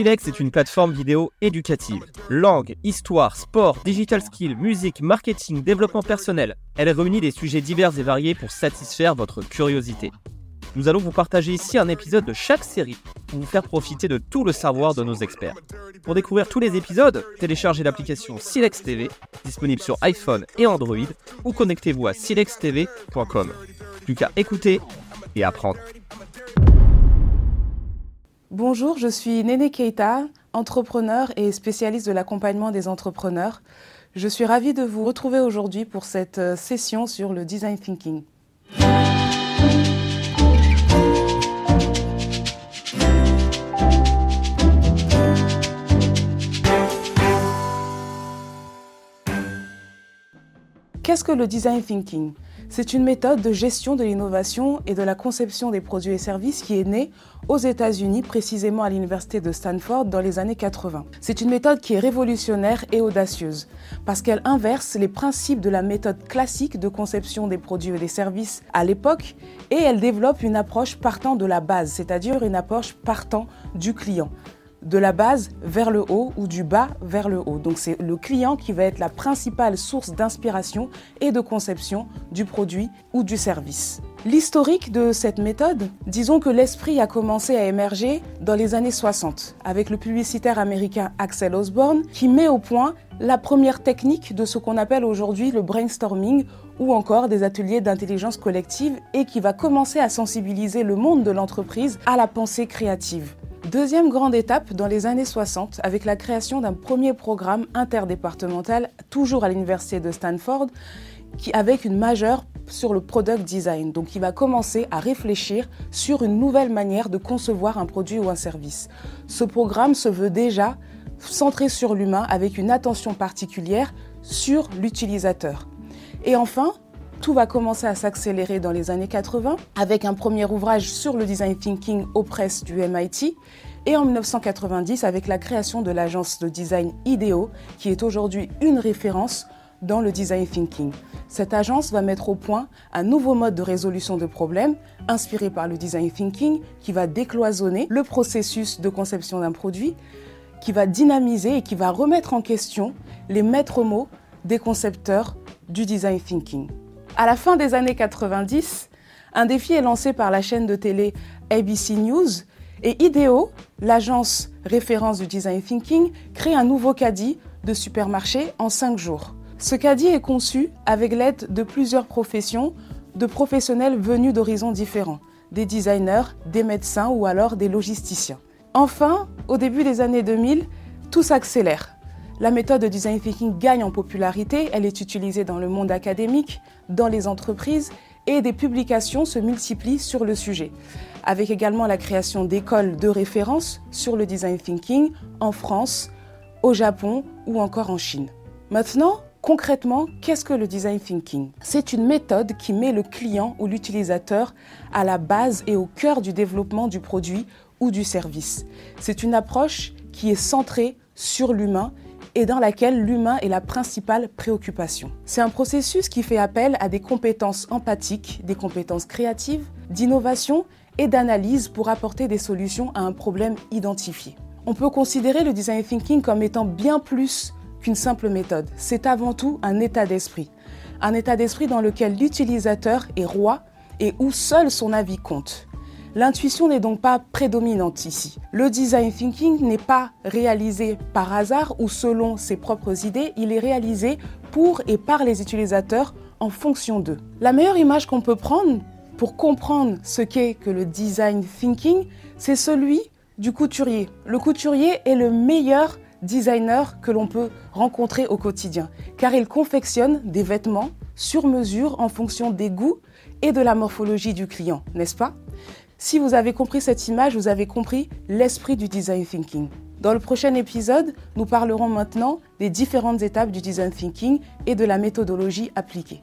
Silex est une plateforme vidéo éducative. Langue, histoire, sport, digital skill, musique, marketing, développement personnel. Elle réunit des sujets divers et variés pour satisfaire votre curiosité. Nous allons vous partager ici un épisode de chaque série pour vous faire profiter de tout le savoir de nos experts. Pour découvrir tous les épisodes, téléchargez l'application Silex TV, disponible sur iPhone et Android, ou connectez-vous à silextv.com. Plus qu'à écouter et apprendre. Bonjour, je suis Néné Keita, entrepreneur et spécialiste de l'accompagnement des entrepreneurs. Je suis ravie de vous retrouver aujourd'hui pour cette euh, session sur le design thinking. Qu'est-ce que le design thinking? C'est une méthode de gestion de l'innovation et de la conception des produits et services qui est née aux États-Unis, précisément à l'université de Stanford dans les années 80. C'est une méthode qui est révolutionnaire et audacieuse parce qu'elle inverse les principes de la méthode classique de conception des produits et des services à l'époque et elle développe une approche partant de la base, c'est-à-dire une approche partant du client de la base vers le haut ou du bas vers le haut. Donc c'est le client qui va être la principale source d'inspiration et de conception du produit ou du service. L'historique de cette méthode, disons que l'esprit a commencé à émerger dans les années 60 avec le publicitaire américain Axel Osborne qui met au point la première technique de ce qu'on appelle aujourd'hui le brainstorming ou encore des ateliers d'intelligence collective et qui va commencer à sensibiliser le monde de l'entreprise à la pensée créative. Deuxième grande étape dans les années 60 avec la création d'un premier programme interdépartemental, toujours à l'université de Stanford, qui, avec une majeure sur le product design. Donc il va commencer à réfléchir sur une nouvelle manière de concevoir un produit ou un service. Ce programme se veut déjà centré sur l'humain avec une attention particulière sur l'utilisateur. Et enfin, tout va commencer à s'accélérer dans les années 80 avec un premier ouvrage sur le design thinking aux presses du MIT et en 1990 avec la création de l'agence de design IDEO qui est aujourd'hui une référence dans le design thinking. Cette agence va mettre au point un nouveau mode de résolution de problèmes inspiré par le design thinking qui va décloisonner le processus de conception d'un produit, qui va dynamiser et qui va remettre en question les maîtres mots des concepteurs du design thinking. À la fin des années 90, un défi est lancé par la chaîne de télé ABC News et IDEO, l'agence référence du design thinking, crée un nouveau caddie de supermarché en 5 jours. Ce caddie est conçu avec l'aide de plusieurs professions, de professionnels venus d'horizons différents, des designers, des médecins ou alors des logisticiens. Enfin, au début des années 2000, tout s'accélère. La méthode de design thinking gagne en popularité, elle est utilisée dans le monde académique, dans les entreprises et des publications se multiplient sur le sujet, avec également la création d'écoles de référence sur le design thinking en France, au Japon ou encore en Chine. Maintenant, concrètement, qu'est-ce que le design thinking? C'est une méthode qui met le client ou l'utilisateur à la base et au cœur du développement du produit ou du service. C'est une approche qui est centrée sur l'humain et dans laquelle l'humain est la principale préoccupation. C'est un processus qui fait appel à des compétences empathiques, des compétences créatives, d'innovation et d'analyse pour apporter des solutions à un problème identifié. On peut considérer le design thinking comme étant bien plus qu'une simple méthode. C'est avant tout un état d'esprit. Un état d'esprit dans lequel l'utilisateur est roi et où seul son avis compte. L'intuition n'est donc pas prédominante ici. Le design thinking n'est pas réalisé par hasard ou selon ses propres idées, il est réalisé pour et par les utilisateurs en fonction d'eux. La meilleure image qu'on peut prendre pour comprendre ce qu'est que le design thinking, c'est celui du couturier. Le couturier est le meilleur designer que l'on peut rencontrer au quotidien, car il confectionne des vêtements sur mesure en fonction des goûts et de la morphologie du client, n'est-ce pas? Si vous avez compris cette image, vous avez compris l'esprit du design thinking. Dans le prochain épisode, nous parlerons maintenant des différentes étapes du design thinking et de la méthodologie appliquée.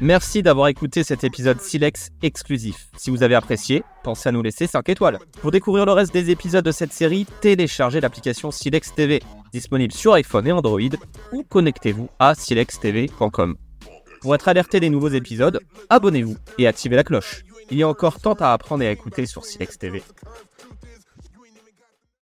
Merci d'avoir écouté cet épisode Silex exclusif. Si vous avez apprécié, pensez à nous laisser 5 étoiles. Pour découvrir le reste des épisodes de cette série, téléchargez l'application Silex TV, disponible sur iPhone et Android, ou connectez-vous à silextv.com. Pour être alerté des nouveaux épisodes, abonnez-vous et activez la cloche. Il y a encore tant à apprendre et à écouter sur Silex TV.